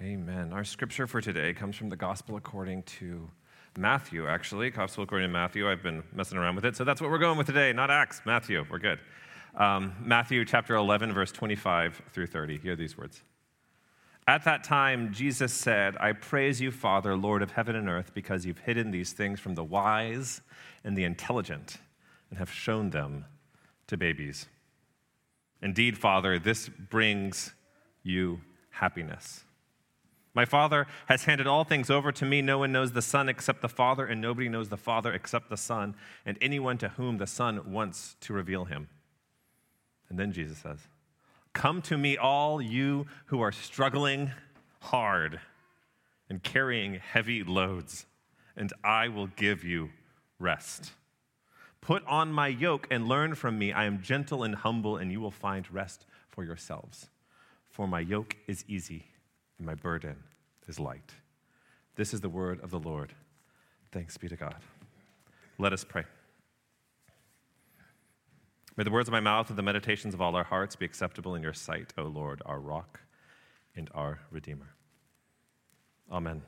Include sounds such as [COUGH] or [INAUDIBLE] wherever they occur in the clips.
Amen. Our scripture for today comes from the Gospel according to Matthew, actually. Gospel according to Matthew. I've been messing around with it, so that's what we're going with today, not Acts. Matthew, we're good. Um, Matthew chapter 11, verse 25 through 30. Hear these words. At that time, Jesus said, I praise you, Father, Lord of heaven and earth, because you've hidden these things from the wise and the intelligent and have shown them to babies. Indeed, Father, this brings you happiness. My Father has handed all things over to me. No one knows the Son except the Father, and nobody knows the Father except the Son, and anyone to whom the Son wants to reveal him. And then Jesus says, Come to me, all you who are struggling hard and carrying heavy loads, and I will give you rest. Put on my yoke and learn from me. I am gentle and humble, and you will find rest for yourselves. For my yoke is easy, and my burden is light. This is the word of the Lord. Thanks be to God. Let us pray. May the words of my mouth and the meditations of all our hearts be acceptable in your sight, O Lord, our rock and our Redeemer. Amen.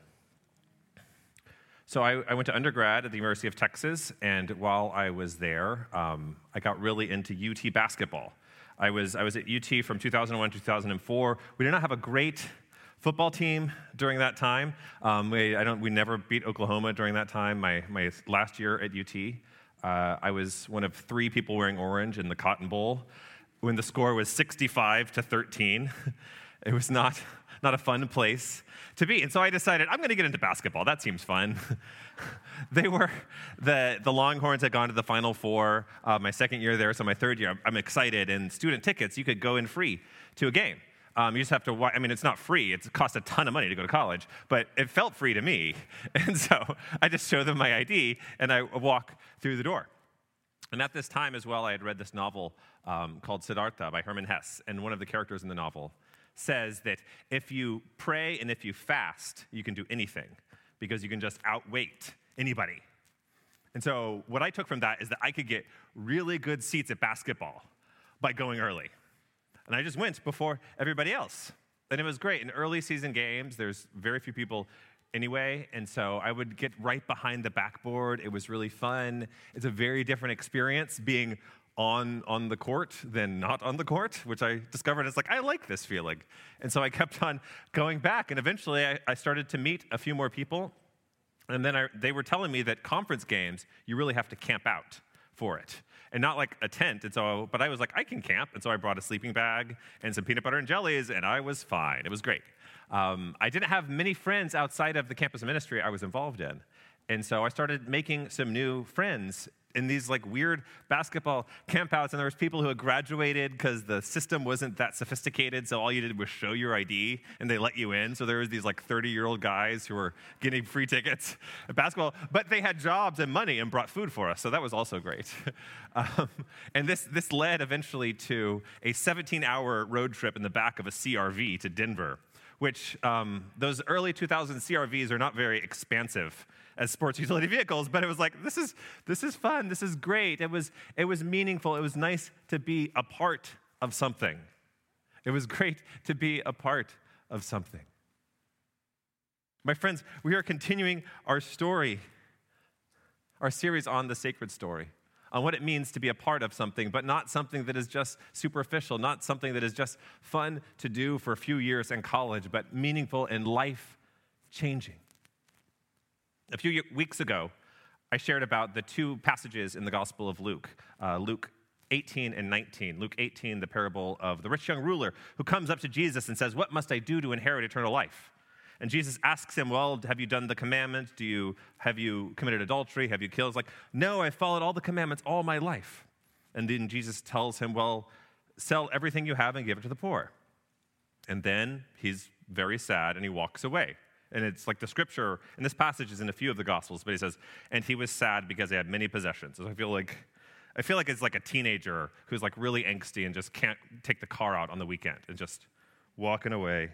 So I, I, went to undergrad at the University of Texas, and while I was there, um, I got really into UT basketball. I was, I was at UT from 2001 to 2004. We did not have a great football team during that time. Um, we, I don't, we never beat Oklahoma during that time, my, my last year at UT. Uh, I was one of three people wearing orange in the Cotton Bowl when the score was 65 to 13. [LAUGHS] it was not, not a fun place to be. And so I decided I'm going to get into basketball. That seems fun. [LAUGHS] they were, the, the Longhorns had gone to the Final Four uh, my second year there, so my third year, I'm, I'm excited. And student tickets, you could go in free to a game. Um, you just have to, I mean, it's not free. It costs a ton of money to go to college, but it felt free to me. [LAUGHS] And so I just show them my ID and I walk through the door. And at this time as well, I had read this novel um, called Siddhartha by Hermann Hesse. And one of the characters in the novel says that if you pray and if you fast, you can do anything because you can just outweight anybody. And so what I took from that is that I could get really good seats at basketball by going early. And I just went before everybody else. And it was great. In early season games, there's very few people anyway. And so I would get right behind the backboard. It was really fun. It's a very different experience being on, on the court than not on the court, which I discovered is like, I like this feeling. And so I kept on going back. And eventually I, I started to meet a few more people. And then I, they were telling me that conference games, you really have to camp out for it and not like a tent. And so, but I was like, I can camp. And so I brought a sleeping bag and some peanut butter and jellies, and I was fine. It was great. Um, I didn't have many friends outside of the campus ministry I was involved in. And so I started making some new friends in these like weird basketball campouts, and there was people who had graduated because the system wasn't that sophisticated. So all you did was show your ID, and they let you in. So there was these like 30 year old guys who were getting free tickets at basketball, but they had jobs and money and brought food for us. So that was also great. [LAUGHS] um, and this this led eventually to a 17 hour road trip in the back of a CRV to Denver. Which um, those early 2000 CRVs are not very expansive as sports [LAUGHS] utility vehicles, but it was like, this is, this is fun, this is great. It was, it was meaningful, it was nice to be a part of something. It was great to be a part of something. My friends, we are continuing our story, our series on the sacred story, on what it means to be a part of something, but not something that is just superficial, not something that is just fun to do for a few years in college, but meaningful and life changing. A few weeks ago, I shared about the two passages in the Gospel of Luke uh, Luke 18 and 19. Luke 18, the parable of the rich young ruler who comes up to Jesus and says, What must I do to inherit eternal life? And Jesus asks him, Well, have you done the commandments? Do you, have you committed adultery? Have you killed? He's like, No, I followed all the commandments all my life. And then Jesus tells him, Well, sell everything you have and give it to the poor. And then he's very sad and he walks away. And it's like the scripture, and this passage is in a few of the Gospels, but he says, and he was sad because he had many possessions. So I feel like, I feel like it's like a teenager who's like really angsty and just can't take the car out on the weekend and just walking away.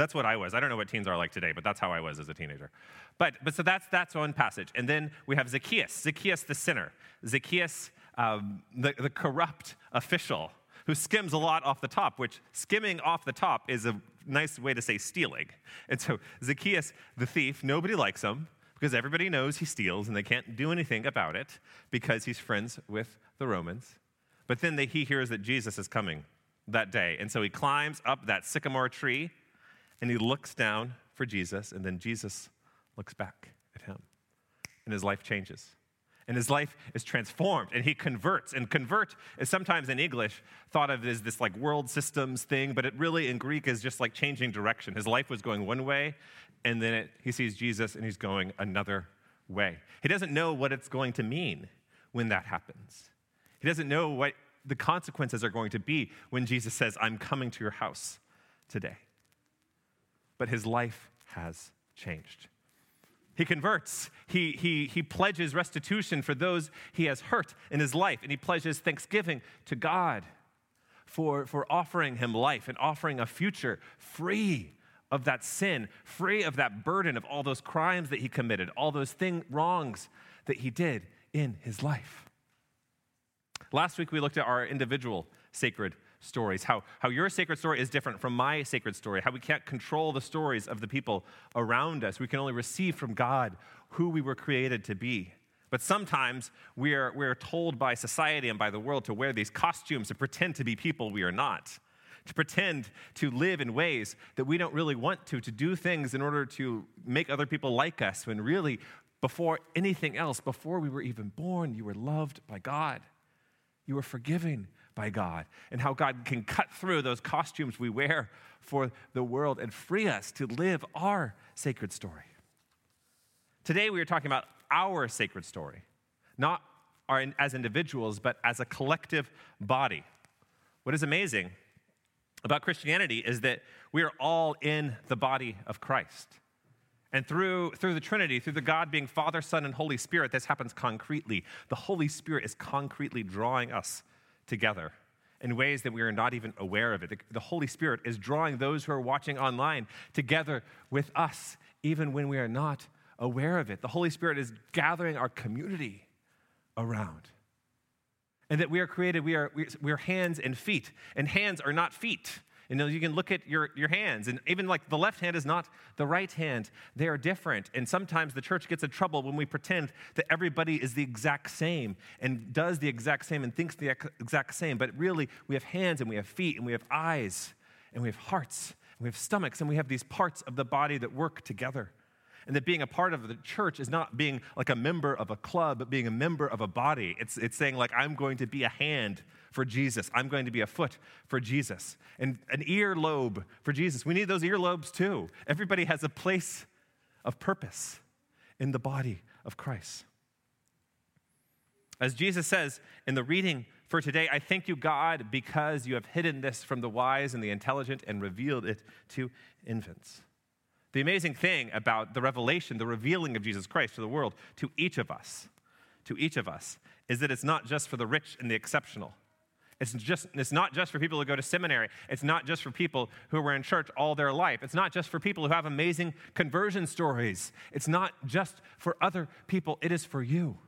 That's what I was. I don't know what teens are like today, but that's how I was as a teenager. But, but so that's, that's one passage. And then we have Zacchaeus, Zacchaeus the sinner, Zacchaeus, um, the, the corrupt official who skims a lot off the top, which skimming off the top is a nice way to say stealing. And so Zacchaeus, the thief, nobody likes him because everybody knows he steals and they can't do anything about it because he's friends with the Romans. But then they, he hears that Jesus is coming that day. And so he climbs up that sycamore tree and he looks down for Jesus, and then Jesus looks back at him. And his life changes. And his life is transformed and he converts. And convert is sometimes in english thought of as this like world systems thing but it really in greek is just like changing direction. His life was going one way and then it, he sees jesus and he's going another way. He doesn't know what it's going to mean when that happens. He doesn't know what the consequences are going to be when jesus says i'm coming to your house today but his life has changed he converts. He, he, he pledges restitution for those he has hurt in his life, and he pledges thanksgiving to God for, for offering him life and offering a future free of that sin, free of that burden of all those crimes that he committed, all those thing, wrongs that he did in his life. Last week, we looked at our individual sacred stories, how, how your sacred story is different from my sacred story, how we can't control the stories of the people around us. We can only receive from God who we were created to be. But sometimes we are, we are told by society and by the world to wear these costumes to pretend to be people we are not, to pretend to live in ways that we don't really want to, to do things in order to make other people like us, when really, before anything else, before we were even born, you were loved by God. You were forgiven by God and how God can cut through those costumes we wear for the world and free us to live our sacred story. Today, we are talking about our sacred story, not our, as individuals, but as a collective body. What is amazing about Christianity is that we are all in the body of Christ. And through, through the Trinity, through the God being Father, Son, and Holy Spirit, this happens concretely. The Holy Spirit is concretely drawing us together in ways that we are not even aware of it. The, the, Holy Spirit is drawing those who are watching online together with us, even when we are not aware of it. The Holy Spirit is gathering our community around. And that we are created, we are, we are hands and feet. And hands are not feet. You know, you can look at your, your hands, and even like the left hand is not the right hand. They are different. And sometimes the church gets in trouble when we pretend that everybody is the exact same and does the exact same and thinks the exact same. But really, we have hands and we have feet and we have eyes and we have hearts and we have stomachs and we have these parts of the body that work together. And that being a part of the church is not being like a member of a club, but being a member of a body. It's, it's saying, like, I'm going to be a hand for Jesus. I'm going to be a foot for Jesus. And an earlobe for Jesus. We need those earlobes too. Everybody has a place of purpose in the body of Christ. As Jesus says in the reading for today, I thank you, God, because you have hidden this from the wise and the intelligent and revealed it to infants. The amazing thing about the revelation, the revealing of Jesus Christ to the world, to each of us, to each of us, is that it's not just for the rich and the exceptional. It's, just, it's not just for people who go to seminary. It's not just for people who were in church all their life. It's not just for people who have amazing conversion stories. It's not just for other people. It is for you.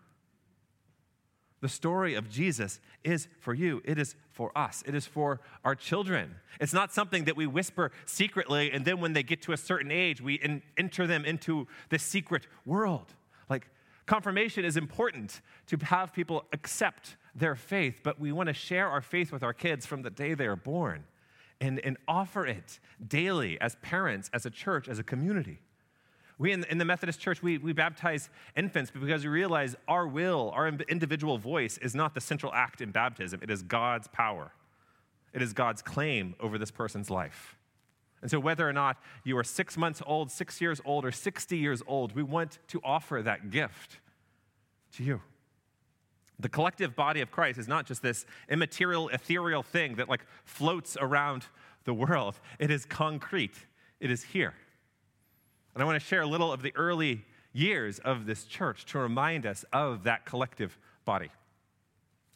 The story of Jesus is for you. It is for us. It is for our children. It's not something that we whisper secretly, and then when they get to a certain age, we in, enter them into the secret world. Like, confirmation is important to have people accept their faith, but we want to share our faith with our kids from the day they are born and, and offer it daily as parents, as a church, as a community. We in, in the Methodist Church, we, we baptize infants because we realize our will, our individual voice is not the central act in baptism. It is God's power, it is God's claim over this person's life. And so, whether or not you are six months old, six years old, or 60 years old, we want to offer that gift to you. The collective body of Christ is not just this immaterial, ethereal thing that like floats around the world. It is concrete. It is here. And I want to share a little of the early years of this church to remind us of that collective body.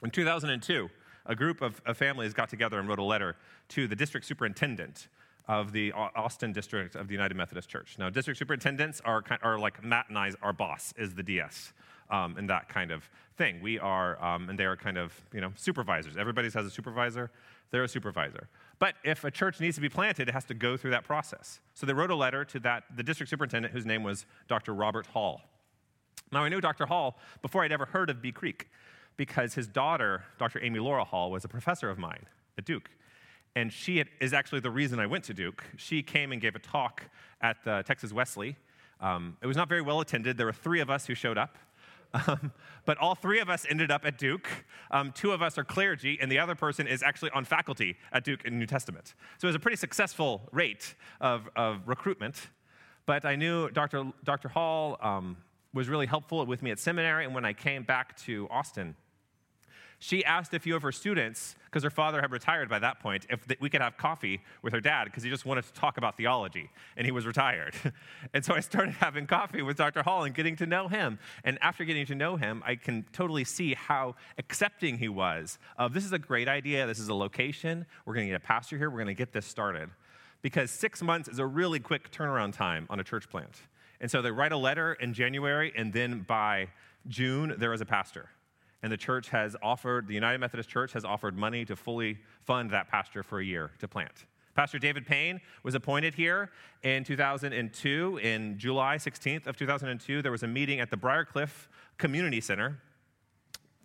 In 2002, a group of, of, families got together and wrote a letter to the district superintendent of the Austin district of the United Methodist Church. Now, district superintendents are, are like Matt and I's, our boss is the DS. Um, and that kind of thing. We are, um, and they are kind of, you know, supervisors. Everybody has a supervisor. they're a supervisor. But if a church needs to be planted, it has to go through that process. So they wrote a letter to that, the district superintendent, whose name was Dr. Robert Hall. Now, I knew Dr. Hall before I'd ever heard of Bee Creek because his daughter, Dr. Amy Laura Hall, was a professor of mine at Duke. And she is actually the reason I went to Duke. She came and gave a talk at the Texas Wesley. Um, it was not very well attended. There were three of us who showed up. Um, but all three of us ended up at Duke. Um, two of us are clergy, and the other person is actually on faculty at Duke in New Testament. So it was a pretty successful rate of, of recruitment. But I knew Dr. Dr. Hall um, was really helpful with me at seminary, and when I came back to Austin, she asked a few of her students, because her father had retired by that point, if we could have coffee with her dad, because he just wanted to talk about theology, and he was retired. [LAUGHS] and so I started having coffee with Dr. Hall and getting to know him. And after getting to know him, I can totally see how accepting he was of this is a great idea, this is a location, we're going to get a pastor here, we're going to get this started. Because six months is a really quick turnaround time on a church plant. And so they write a letter in January, and then by June, there is a pastor and the church has offered, the United Methodist Church has offered money to fully fund that pastor for a year to plant. Pastor David Payne was appointed here in 2002. In July 16th of 2002, there was a meeting at the Briarcliff Community Center,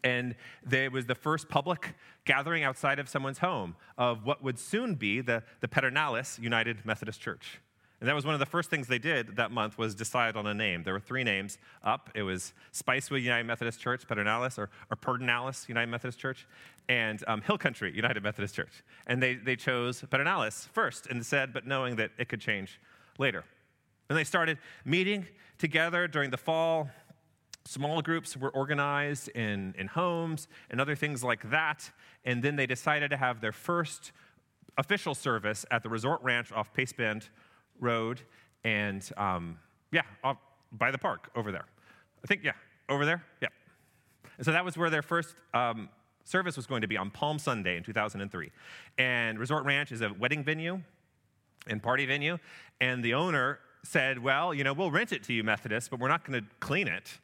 and there was the first public gathering outside of someone's home of what would soon be the, the Pedernales United Methodist Church. And that was one of the first things they did that month was decide on a name. There were three names up. It was Spicewood United Methodist Church, Pedernales, or, or Pedernales United Methodist Church, and um, Hill Country United Methodist Church. And they, they chose Pedernales first and said, but knowing that it could change later. And they started meeting together during the fall. Small groups were organized in, in homes and other things like that. And then they decided to have their first official service at the resort ranch off Pace Bend Road, and um, yeah, by the park over there. I think, yeah, over there, yeah. And so that was where their first um, service was going to be on Palm Sunday in 2003. And Resort Ranch is a wedding venue and party venue, and the owner said, Well, you know, we'll rent it to you, Methodists, but we're not going to clean it.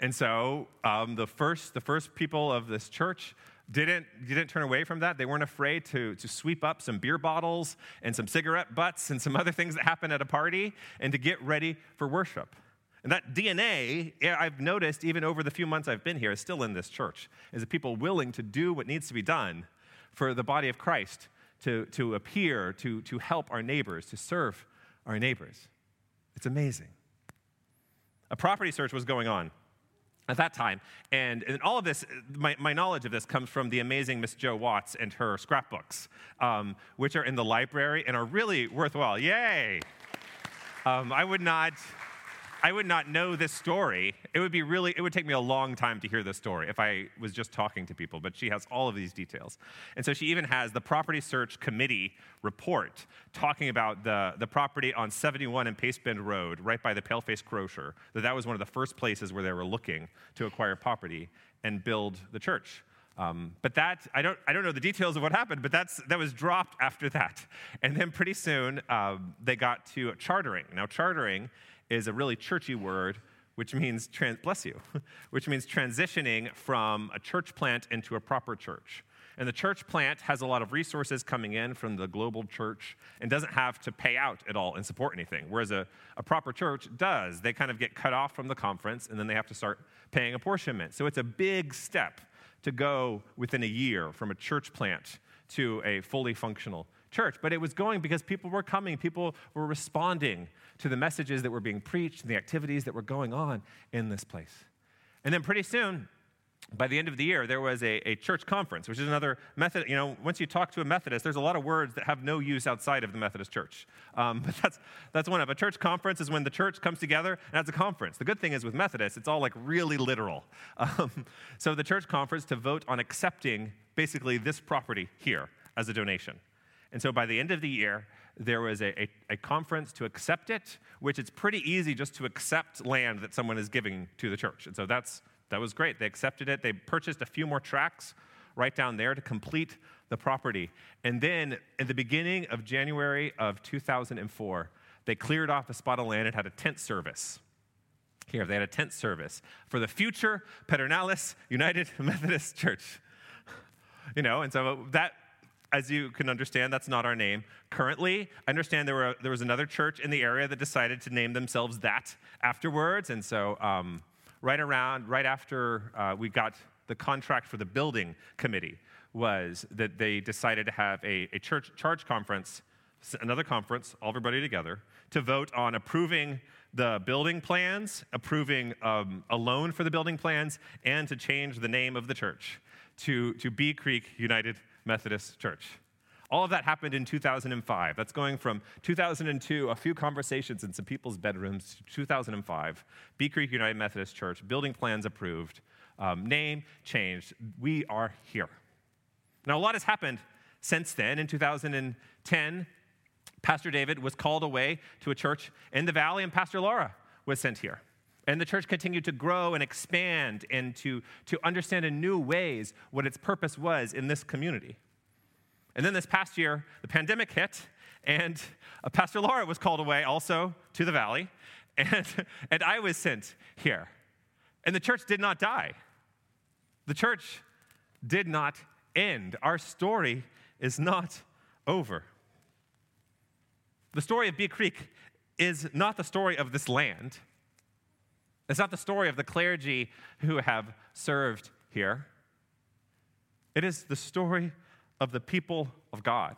And so um, the, first, the first people of this church didn't, didn't turn away from that. They weren't afraid to, to sweep up some beer bottles and some cigarette butts and some [LAUGHS] other things that happen at a party and to get ready for worship. And that DNA, I've noticed even over the few months I've been here, is still in this church. Is that people willing to do what needs to be done for the body of Christ to, to appear, to, to help our neighbors, to serve our neighbors. It's amazing. A property search was going on at that time. And, and all of this, my, my, knowledge of this comes from the amazing Miss Jo Watts and her scrapbooks, um, which are in the library and are really worthwhile. Yay! Um, I would not. I would not know this story. It would be really, it would take me a long time to hear this story if I was just talking to people, but she has all of these details. And so she even has the property search committee report talking about the, the property on 71 and Pace Bend Road, right by the Paleface Grocer, that that was one of the first places where they were looking to acquire property and build the church. Um, but that, I don't, I don't know the details of what happened, but that's, that was dropped after that. And then pretty soon, um, they got to chartering. Now, chartering is a really churchy word, which means, trans- bless you, [LAUGHS] which means transitioning from a church plant into a proper church. And the church plant has a lot of resources coming in from the global church and doesn't have to pay out at all and support anything, whereas a, a proper church does. They kind of get cut off from the conference and then they have to start paying apportionment. So it's a big step to go within a year from a church plant to a fully functional church. But it was going because people were coming, people were responding to the messages that were being preached and the activities that were going on in this place. And then pretty soon, by the end of the year, there was a, a, church conference, which is another method. You know, once you talk to a Methodist, there's a lot of words that have no use outside of the Methodist church. Um, [LAUGHS] but that's, that's one of A church conference is when the church comes together and has a conference. The good thing is with Methodists, it's all like really literal. [LAUGHS] Um, so the church conference to vote on accepting basically this property here as a donation. And so by the end of the year, there was a, a, a, conference to accept it, which it's pretty easy just to accept land that someone is giving to the church. And so that's, that was great. They accepted it. They purchased a few more tracts right down there to complete the property. And then in the beginning of January of 2004, they cleared off a spot of land and had a tent service. Here, they had a tent service for the future Pedernales United [LAUGHS] Methodist Church. You know, and so that as you can understand, that's not our name. Currently, I understand there, were, there was another church in the area that decided to name themselves that afterwards. And so, um, right around, right after uh, we got the contract for the building committee, was that they decided to have a, a church charge conference, another conference, all everybody together, to vote on approving the building plans, approving um, a loan for the building plans, and to change the name of the church to, to Bee Creek United Methodist Church. All of that happened in 2005. That's going from 2002, a few conversations in some people's bedrooms, to 2005, Bee Creek United Methodist Church, building plans approved, um, name changed. We are here. Now, a lot has happened since then. In 2010, Pastor David was called away to a church in the valley, and Pastor Laura was sent here. And the church continued to grow and expand and to, to understand in new ways what its purpose was in this community. And then this past year, the pandemic hit, and uh, Pastor Laura was called away also to the valley, [LAUGHS] and, and I was sent here. And the church did not die. The church did not end. Our story is not over. The story of Bee Creek is not the story of this land. It's not the story of the clergy who have served here. It is the story of the people of God.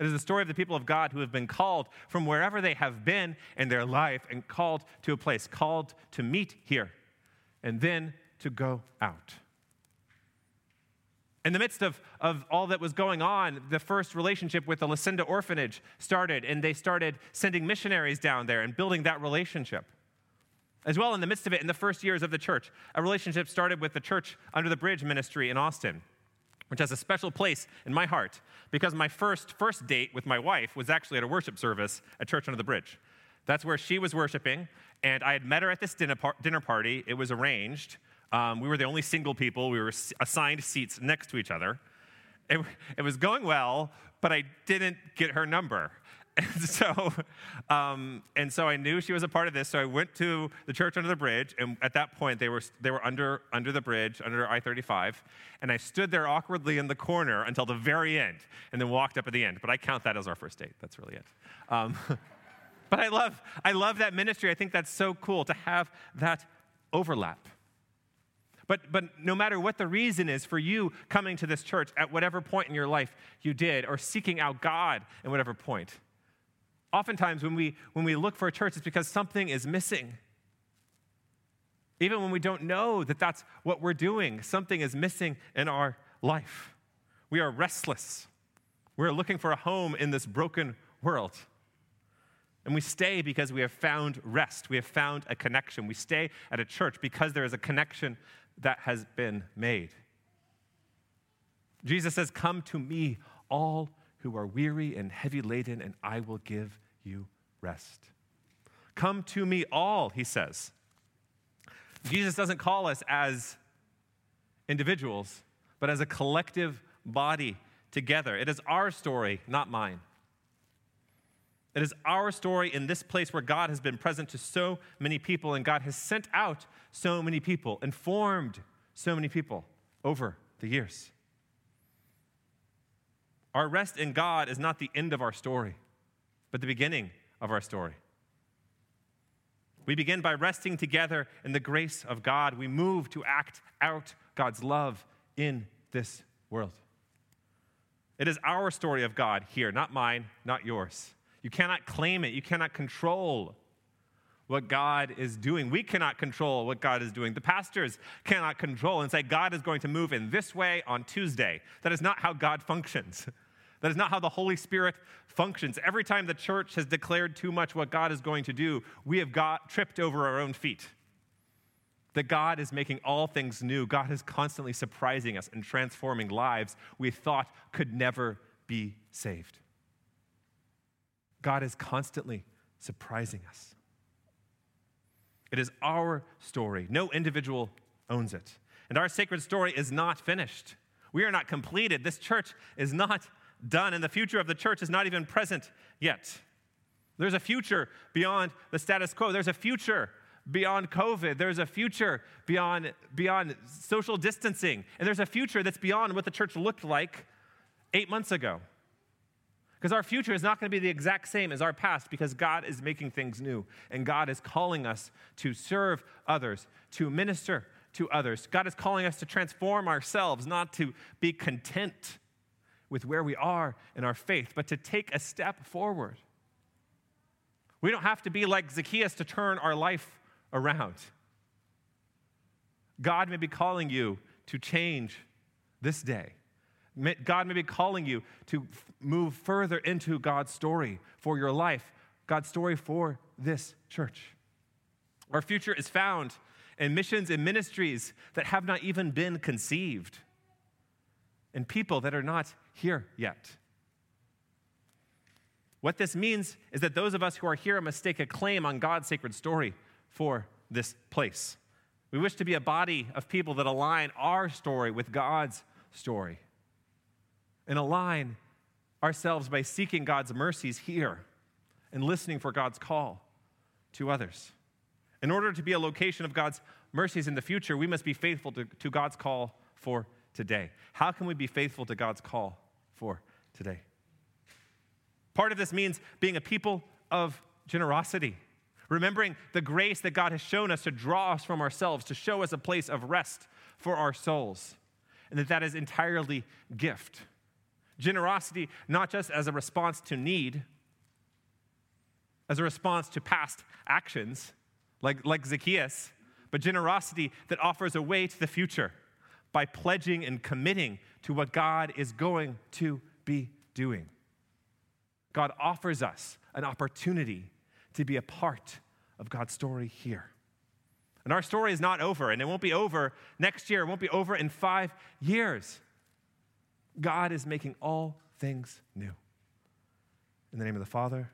It is the story of the people of God who have been called from wherever they have been in their life and called to a place, called to meet here, and then to go out. In the midst of, of all that was going on, the first relationship with the Lucinda orphanage started, and they started sending missionaries down there and building that relationship. As well, in the midst of it, in the first years of the church, a relationship started with the Church Under the Bridge ministry in Austin, which has a special place in my heart because my first, first date with my wife was actually at a worship service at Church Under the Bridge. That's where she was worshiping, and I had met her at this dinner, par- dinner party. It was arranged. Um, we were the only single people. We were assigned seats next to each other. It, it was going well, but I didn't get her number. And [LAUGHS] so, um, and so I knew she was a part of this. So I went to the church under the bridge, and at that point they were they were under under the bridge under I-35, and I stood there awkwardly in the corner until the very end, and then walked up at the end. But I count that as our first date. That's really it. Um, [LAUGHS] but I love I love that ministry. I think that's so cool to have that overlap. But, but no matter what the reason is for you coming to this church at whatever point in your life you did, or seeking out God at whatever point, oftentimes when we, when we look for a church, it's because something is missing. Even when we don't know that that's what we're doing, something is missing in our life. We are restless. We're looking for a home in this broken world. And we stay because we have found rest. We have found a connection. We stay at a church because there is a connection that has been made. Jesus says, Come to me, all who are weary and heavy laden, and I will give you rest. Come to me, all, he says. Jesus doesn't call us as individuals, but as a collective body together. It is our story, not mine. It is our story in this place where God has been present to so many people and God has sent out so many people, informed so many people over the years. Our rest in God is not the end of our story, but the beginning of our story. We begin by resting together in the grace of God. We move to act out God's love in this world. It is our story of God here, not mine, not yours. You cannot claim it. You cannot control what God is doing. We cannot control what God is doing. The pastors cannot control and say, God is going to move in this way on Tuesday. That is not how God functions. [LAUGHS] That is not how the Holy Spirit functions. Every time the church has declared too much what God is going to do, we have got tripped over our own feet. That God is making all things new. God is constantly surprising us and transforming lives we thought could never be saved. God is constantly surprising us. It is our story. No individual owns it. And our sacred story is not finished. We are not completed. This church is not done, and the future of the church is not even present yet. There's a future beyond the status quo. There's a future beyond COVID. There's a future beyond, beyond social distancing. And there's a future that's beyond what the church looked like eight months ago. Because our future is not going to be the exact same as our past because God is making things new and God is calling us to serve others, to minister to others. God is calling us to transform ourselves, not to be content with where we are in our faith, but to take a step forward. We don't have to be like Zacchaeus to turn our life around. God may be calling you to change this day. God may be calling you to move further into God's story for your life, God's story for this church. Our future is found in missions and ministries that have not even been conceived, and people that are not here yet. What this means is that those of us who are here must stake a claim on God's sacred story for this place. We wish to be a body of people that align our story with God's story and align ourselves by seeking God's mercies here and listening for God's call to others. In order to be a location of God's mercies in the future, we must be faithful to, to God's call for today. How can we be faithful to God's call for today? Part of this means being a people of generosity, remembering the grace that God has shown us to draw us from ourselves, to show us a place of rest for our souls, and that that is entirely gift. Generosity, not just as a response to need, as a response to past actions, like, like Zacchaeus, but generosity that offers a way to the future by pledging and committing to what God is going to be doing. God offers us an opportunity to be a part of God's story here. And our story is not over, and it won't be over next year, it won't be over in five years. God is making all things new. In the name of the Father,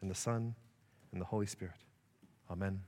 and the Son, and the Holy Spirit. Amen.